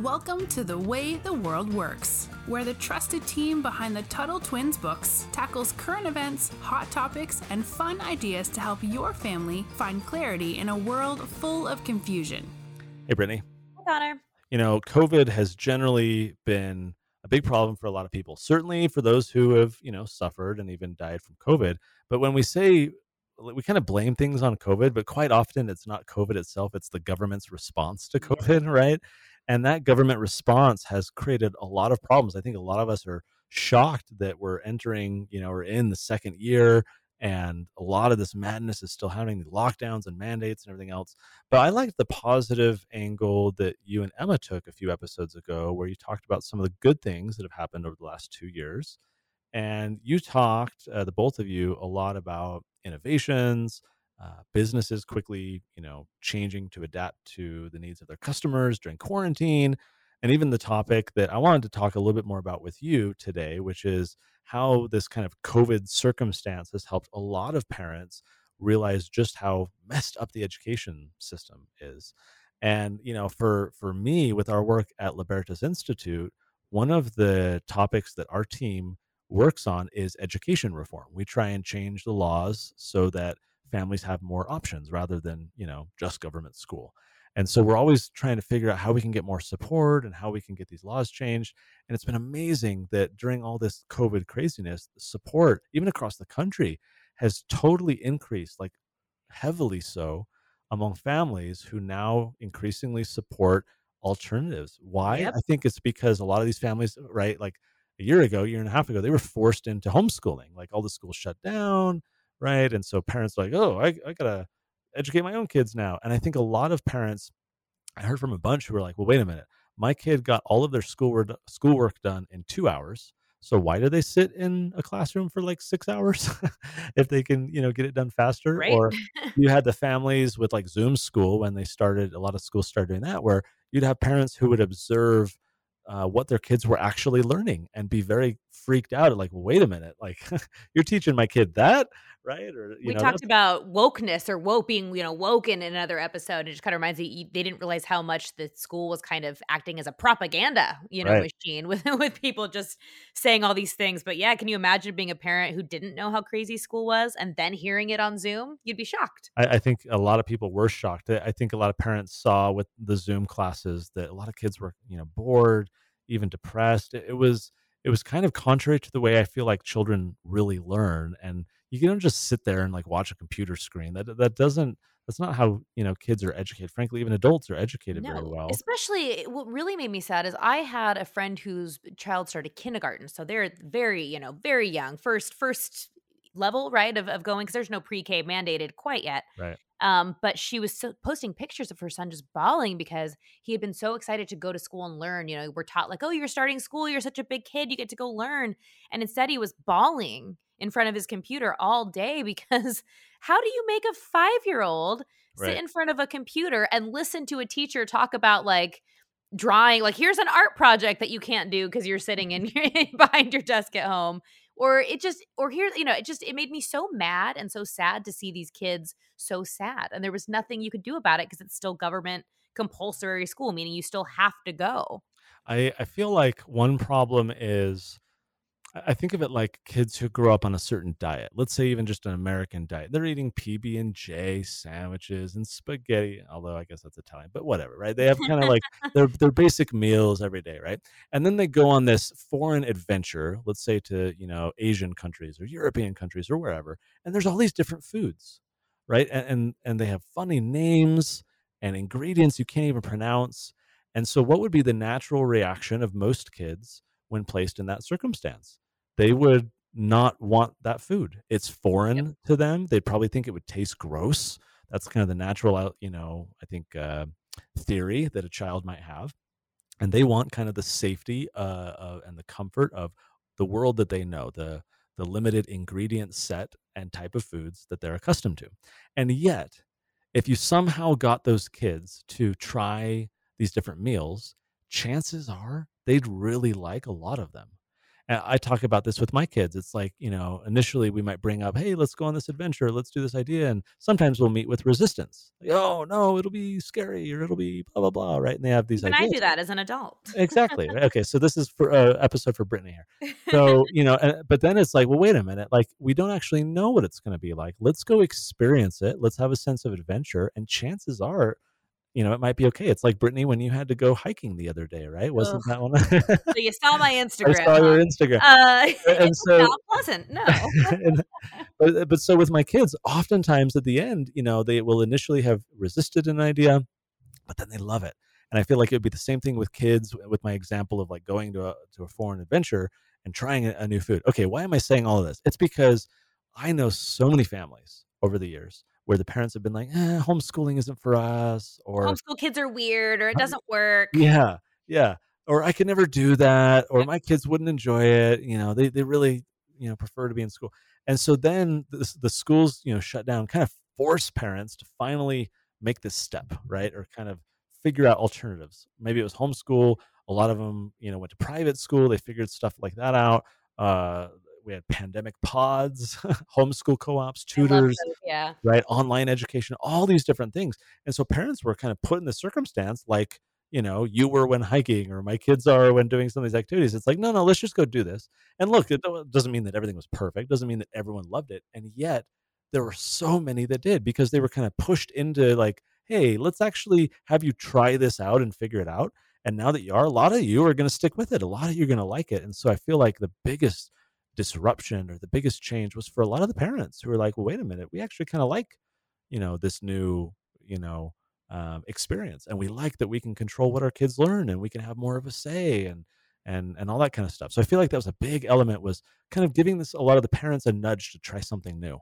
Welcome to The Way the World Works, where the trusted team behind the Tuttle Twins books tackles current events, hot topics, and fun ideas to help your family find clarity in a world full of confusion. Hey, Brittany. Hi, Connor. You know, COVID has generally been a big problem for a lot of people, certainly for those who have, you know, suffered and even died from COVID. But when we say we kind of blame things on COVID, but quite often it's not COVID itself, it's the government's response to COVID, right? And that government response has created a lot of problems. I think a lot of us are shocked that we're entering, you know, we're in the second year and a lot of this madness is still happening, the lockdowns and mandates and everything else. But I liked the positive angle that you and Emma took a few episodes ago, where you talked about some of the good things that have happened over the last two years. And you talked, uh, the both of you, a lot about innovations, uh, businesses quickly, you know, changing to adapt to the needs of their customers during quarantine, and even the topic that I wanted to talk a little bit more about with you today, which is how this kind of COVID circumstance has helped a lot of parents realize just how messed up the education system is. And you know, for for me, with our work at Libertas Institute, one of the topics that our team works on is education reform. We try and change the laws so that families have more options rather than, you know, just government school. And so we're always trying to figure out how we can get more support and how we can get these laws changed. And it's been amazing that during all this COVID craziness, support, even across the country, has totally increased, like heavily so, among families who now increasingly support alternatives. Why? Yep. I think it's because a lot of these families, right, like a year ago, year and a half ago, they were forced into homeschooling. Like all the schools shut down, right? And so parents are like, oh, I, I gotta educate my own kids now. And I think a lot of parents, I heard from a bunch who were like, well, wait a minute, my kid got all of their schoolwork schoolwork done in two hours. So why do they sit in a classroom for like six hours if they can, you know, get it done faster? Right. Or you had the families with like Zoom school when they started. A lot of schools started doing that, where you'd have parents who would observe uh, what their kids were actually learning and be very freaked out like well, wait a minute like you're teaching my kid that right or we know, talked about wokeness or woke being you know woken in another episode it just kind of reminds me they didn't realize how much the school was kind of acting as a propaganda you know right. machine with with people just saying all these things but yeah can you imagine being a parent who didn't know how crazy school was and then hearing it on zoom you'd be shocked I, I think a lot of people were shocked i think a lot of parents saw with the zoom classes that a lot of kids were you know bored even depressed. It, it was it was kind of contrary to the way I feel like children really learn. And you don't just sit there and like watch a computer screen. That that doesn't that's not how you know kids are educated frankly even adults are educated no, very well especially what really made me sad is i had a friend whose child started kindergarten so they're very you know very young first first level right of, of going because there's no pre-k mandated quite yet right um, but she was so, posting pictures of her son just bawling because he had been so excited to go to school and learn. You know, we're taught like, oh, you're starting school, you're such a big kid, you get to go learn. And instead, he was bawling in front of his computer all day because how do you make a five year old sit right. in front of a computer and listen to a teacher talk about like, drawing like here's an art project that you can't do because you're sitting in behind your desk at home or it just or here you know it just it made me so mad and so sad to see these kids so sad and there was nothing you could do about it because it's still government compulsory school meaning you still have to go. I i feel like one problem is I think of it like kids who grow up on a certain diet. Let's say even just an American diet. They're eating PB and J sandwiches and spaghetti, although I guess that's Italian, but whatever, right? They have kind of like their their basic meals every day, right? And then they go on this foreign adventure, let's say to, you know, Asian countries or European countries or wherever, and there's all these different foods, right? And and, and they have funny names and ingredients you can't even pronounce. And so what would be the natural reaction of most kids when placed in that circumstance? They would not want that food. It's foreign yep. to them. They'd probably think it would taste gross. That's kind of the natural, you know, I think uh, theory that a child might have, and they want kind of the safety uh, uh, and the comfort of the world that they know, the the limited ingredient set and type of foods that they're accustomed to. And yet, if you somehow got those kids to try these different meals, chances are they'd really like a lot of them I talk about this with my kids. It's like, you know, initially we might bring up, hey, let's go on this adventure. Let's do this idea. And sometimes we'll meet with resistance. Like, oh, no, it'll be scary or it'll be blah, blah, blah. Right. And they have these Even ideas. I do that as an adult. exactly. Right? Okay. So this is for an uh, episode for Brittany here. So, you know, and, but then it's like, well, wait a minute. Like, we don't actually know what it's going to be like. Let's go experience it. Let's have a sense of adventure. And chances are, you know, it might be okay. It's like Brittany when you had to go hiking the other day, right? Wasn't Ugh. that one? so you saw my Instagram. I saw your? Instagram. Uh, and it's so, not pleasant. No. and- but but so with my kids, oftentimes at the end, you know, they will initially have resisted an idea, but then they love it. And I feel like it would be the same thing with kids. With my example of like going to a to a foreign adventure and trying a, a new food. Okay, why am I saying all of this? It's because I know so many families over the years where the parents have been like, eh, homeschooling isn't for us, or Homeschool kids are weird or it doesn't work. yeah, yeah. Or I could never do that, or my kids wouldn't enjoy it. You know, they they really you know prefer to be in school. And so then the, the schools you know shut down, kind of force parents to finally make this step, right, or kind of figure out alternatives. Maybe it was homeschool. A lot of them, you know, went to private school. They figured stuff like that out. Uh, we had pandemic pods, homeschool co-ops, tutors Yeah. right? Online education, all these different things. And so parents were kind of put in the circumstance like, you know, you were when hiking or my kids are when doing some of these activities. It's like, no, no, let's just go do this. And look, it doesn't mean that everything was perfect, doesn't mean that everyone loved it. And yet there were so many that did because they were kind of pushed into like, hey, let's actually have you try this out and figure it out. And now that you are, a lot of you are going to stick with it. A lot of you are going to like it. And so I feel like the biggest disruption or the biggest change was for a lot of the parents who were like, well, wait a minute, we actually kind of like, you know, this new, you know, um, experience, and we like that we can control what our kids learn, and we can have more of a say, and and and all that kind of stuff. So I feel like that was a big element was kind of giving this a lot of the parents a nudge to try something new.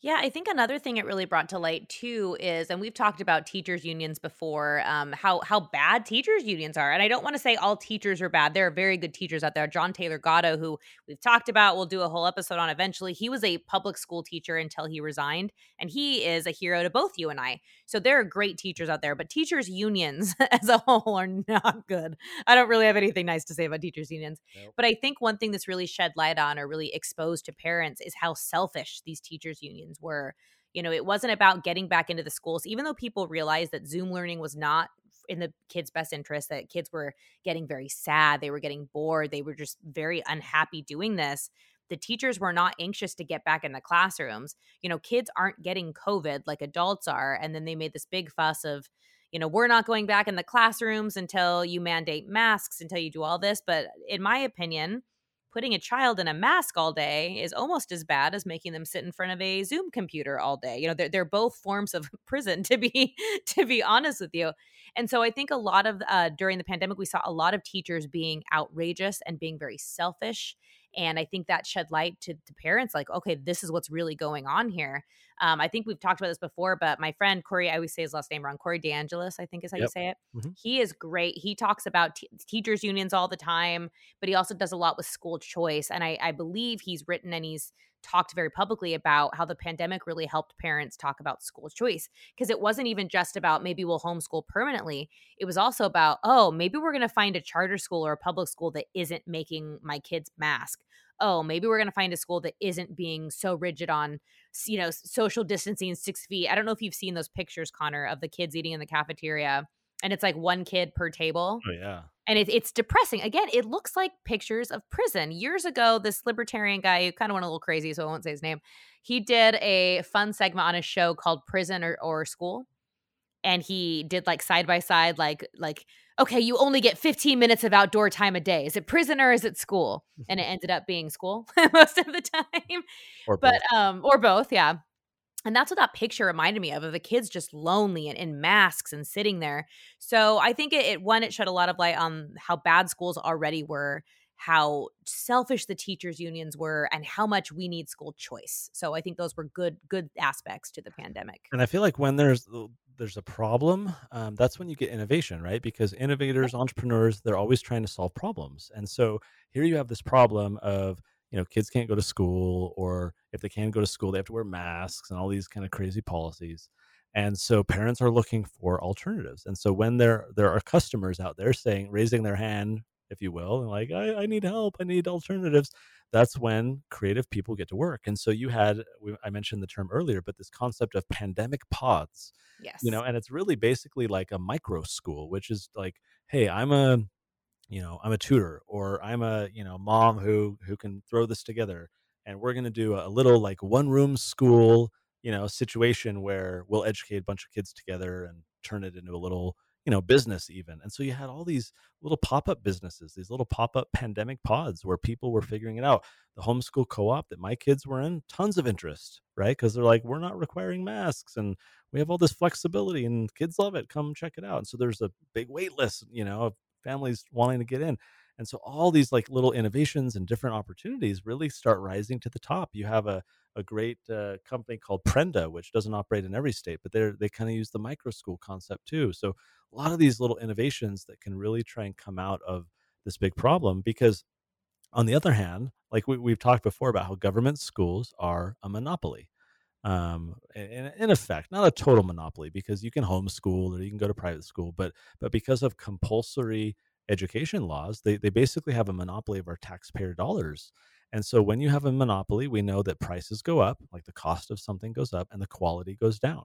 Yeah, I think another thing it really brought to light too is, and we've talked about teachers unions before, um, how how bad teachers unions are. And I don't want to say all teachers are bad. There are very good teachers out there. John Taylor Gatto, who we've talked about, we'll do a whole episode on eventually. He was a public school teacher until he resigned, and he is a hero to both you and I. So there are great teachers out there, but teachers unions as a whole are not good. I don't really have anything nice to say about teachers unions. Nope. But I think one thing that's really shed light on or really exposed to parents is how selfish these teachers unions were. You know, it wasn't about getting back into the schools, even though people realized that Zoom learning was not in the kids' best interest, that kids were getting very sad, they were getting bored, they were just very unhappy doing this. The teachers were not anxious to get back in the classrooms. You know, kids aren't getting COVID like adults are. And then they made this big fuss of, you know, we're not going back in the classrooms until you mandate masks, until you do all this. But in my opinion, putting a child in a mask all day is almost as bad as making them sit in front of a Zoom computer all day. You know, they're, they're both forms of prison to be to be honest with you. And so I think a lot of uh, during the pandemic, we saw a lot of teachers being outrageous and being very selfish. And I think that shed light to, to parents like, okay, this is what's really going on here. Um, I think we've talked about this before, but my friend Corey, I always say his last name wrong, Corey DeAngelis, I think is how you say it. Mhm. He is great. He talks about t- teachers unions all the time, but he also does a lot with school choice. And I, I believe he's written and he's talked very publicly about how the pandemic really helped parents talk about school choice because it wasn't even just about maybe we'll homeschool permanently. It was also about, oh, maybe we're going to find a charter school or a public school that isn't making my kids mask. Oh, maybe we're going to find a school that isn't being so rigid on, you know, social distancing six feet. I don't know if you've seen those pictures, Connor, of the kids eating in the cafeteria, and it's like one kid per table Oh yeah. And it, it's depressing. Again, it looks like pictures of prison. Years ago, this libertarian guy who kind of went a little crazy, so I won't say his name. He did a fun segment on a show called Prison or, or School, and he did like side by side, like like okay, you only get 15 minutes of outdoor time a day. Is it prison or is it school? And it ended up being school most of the time, Or but both. um, or both, yeah. And that's what that picture reminded me of, of the kids just lonely and in masks and sitting there. So I think it, it one, it shed a lot of light on how bad schools already were, how selfish the teachers unions were, and how much we need school choice. So I think those were good, good aspects to the pandemic. And I feel like when there's there's a problem, um, that's when you get innovation, right? Because innovators, entrepreneurs, they're always trying to solve problems. And so here you have this problem of you know kids can't go to school, or if they can go to school, they have to wear masks and all these kind of crazy policies. And so parents are looking for alternatives. And so when there there are customers out there saying raising their hand if you will, and like, I, I need help, I need alternatives. That's when creative people get to work. And so you had, I mentioned the term earlier, but this concept of pandemic pods, yes. you know, and it's really basically like a micro school, which is like, hey, I'm a, you know, I'm a tutor or I'm a, you know, mom who who can throw this together and we're going to do a little like one room school you know situation where we'll educate a bunch of kids together and turn it into a little you know business even. And so you had all these little pop-up businesses these little pop-up pandemic pods where people were figuring it out. The homeschool co-op that my kids were in tons of interest right? Because they're like we're not requiring masks and we have all this flexibility and kids love it. Come check it out. And so there's a big wait list you know of families wanting to get in and so all these like little innovations and different opportunities really start rising to the top. You have a a great uh, company called Prenda, which doesn't operate in every state, but they're they kind of use the micro school concept too. So a lot of these little innovations that can really try and come out of this big problem. Because on the other hand, like we, we've talked before about how government schools are a monopoly um in, in effect not a total monopoly because you can homeschool or you can go to private school but but because of compulsory education laws, they, they basically have a monopoly of our taxpayer dollars. And so when you have a monopoly, we know that prices go up, like the cost of something goes up and the quality goes down.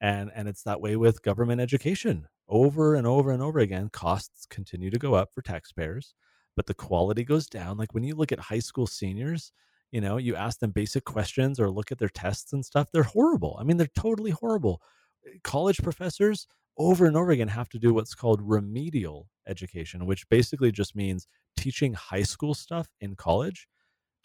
And and it's that way with government education. Over and over and over again, costs continue to go up for taxpayers, but the quality goes down. Like when you look at high school seniors, you know, you ask them basic questions or look at their tests and stuff, they're horrible. I mean, they're totally horrible. Eh, college professors, over and over again have to do what's called remedial education, which basically just means teaching high school stuff in college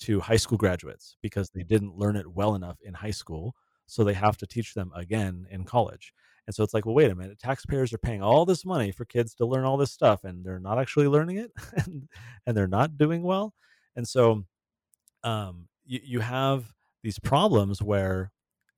to high school graduates because they didn't learn it well enough in high school. So they have to teach them again in college. And so it's like, well, wait a minute. Taxpayers are paying all this money for kids to learn all this stuff and they're not actually learning it and, and they're not doing well. And so um, you, you have these problems where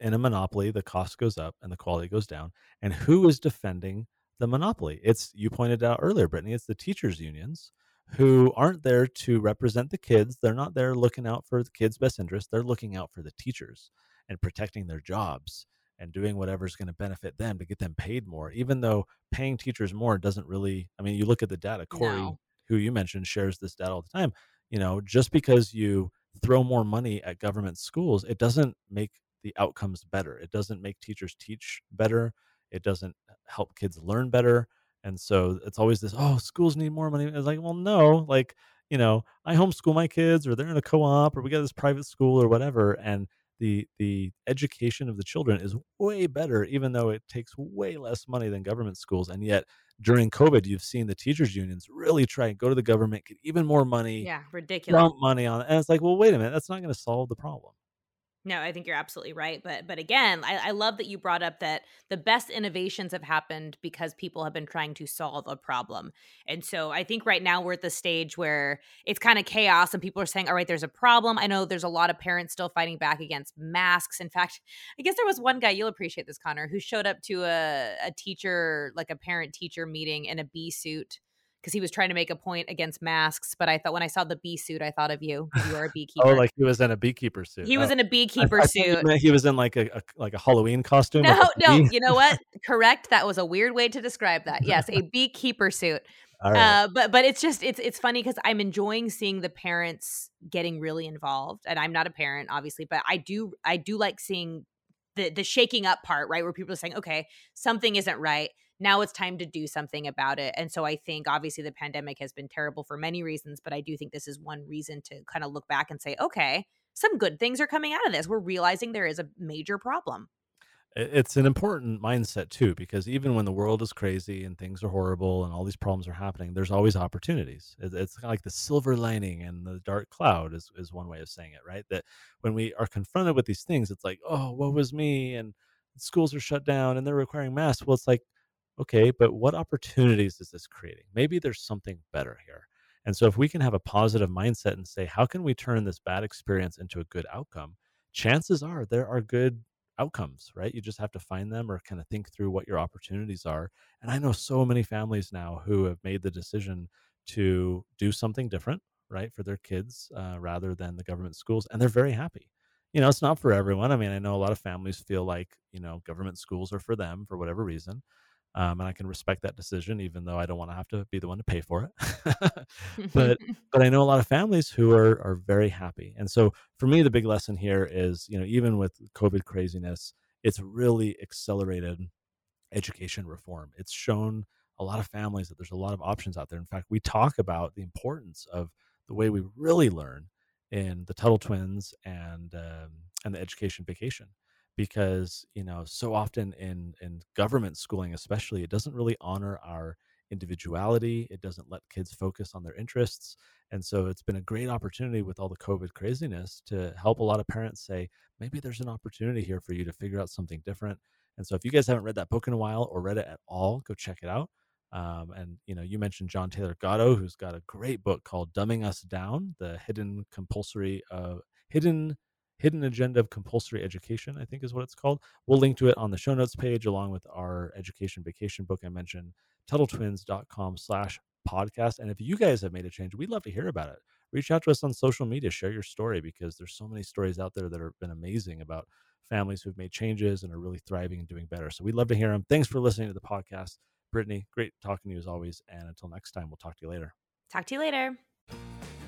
in a monopoly, the cost goes up and the quality goes down. And who is defending the monopoly? It's you pointed out earlier, Brittany. It's the teachers unions who aren't there to represent the kids. They're not there looking out for the kids' best interest. They're looking out for the teachers and protecting their jobs and doing whatever's going to benefit them to get them paid more. Even though paying teachers more doesn't really. I mean, you look at the data. Corey, no. who you mentioned, shares this data all the time. You know, just because you throw more money at government schools, it doesn't make the outcomes better. It doesn't make teachers teach better. It doesn't uh, help kids learn better. And so it's always this, oh, schools need more money. It's like, well, no, like, you know, I homeschool my kids or they're in a co-op or we got this private school or whatever. And the the education of the children is way better, even though it takes way less money than government schools. And yet during COVID, you've seen the teachers unions really try and go to the government, get even more money. Yeah, ridiculous. Dump money on it. And it's like, well, wait a minute, that's not going to solve the problem. No, I think you're absolutely right. But but again, I, I, love that you brought up that the best innovations have happened because people have been trying to solve a problem. And so I think right now we're at the stage where it's kind of chaos and people are saying, all right, there's a problem. I know there's a lot of parents still fighting back against masks. In fact, I guess there was one guy, you'll appreciate this, Connor, who showed up to a, a teacher, like a parent teacher meeting in a bee suit because he was trying to make a point against masks. But I thought when I saw the bee suit, I thought of you. You are a beekeeper. oh, like he was in a beekeeper suit. He was oh. in a beekeeper I, I suit. he was in like a, a, like a Halloween costume. No, no. You know what? Correct. That was a weird way to describe that. Yes, a beekeeper suit. Uh, but but it's just it's it's funny because I'm enjoying seeing the parents getting really involved, and I'm not a parent, obviously, but I do I do like seeing the the shaking up part, right, where people are saying, okay, something isn't right now it's time to do something about it. And so I think obviously the pandemic has been terrible for many reasons, but I do think this is one reason to kind of look back and say, okay, some good things are coming out of this. We're realizing there is a major problem. It's an important mindset too, because even when the world is crazy and things are horrible and all these problems are happening, there's always opportunities. It's kind of like the silver lining and the dark cloud is, is one way of saying it, right? That when we are confronted with these things, it's like, oh, what was me? And schools are shut down and they're requiring masks. Well, it's like, okay, but what opportunities is this creating? Maybe there's something better here. And so if we can have a positive mindset and say, how can we turn this bad experience into a good outcome? Chances are there are good outcomes, right? You just have to find them or kind of think through what your opportunities are. And I know so many families now who have made the decision to do something different, right, for their kids uh, rather than the government schools. And they're very happy. You know, it's not for everyone. I mean, I know a lot of families feel like, you know, government schools are for them for whatever reason. Um, and I can respect that decision, even though I don't want to have to be the one to pay for it. but but I know a lot of families who are are very happy, and so for me, the big lesson here is you know even with COVID craziness, it's really accelerated education reform. It's shown a lot of families that there's a lot of options out there. In fact, we talk about the importance of the way we really learn in the Tuttle Twins and um, and the Education Vacation because you know so often in in government schooling especially it doesn't really honor our individuality it doesn't let kids focus on their interests and so it's been a great opportunity with all the covid craziness to help a lot of parents say maybe there's an opportunity here for you to figure out something different. And so if you guys haven't read that book in a while or read it at all go check it out. Um, and you know you mentioned john taylor gatto who's got a great book called dumbing us down the hidden compulsory uh, hidden hidden agenda of compulsory education i think is what it's called. We'll link to it on the show notes page along with our education vacation book i mentioned tuttletwins.com slash podcast. And if you guys have made a change we'd love to hear about it. Reach out to us on social media share your story because there's so many stories out there that have been amazing about families who've made changes and are really thriving and doing better. So we'd love to hear them thanks for listening to the podcast. Brittany great talking to you as always. And until next time we'll talk to you later. Talk to you later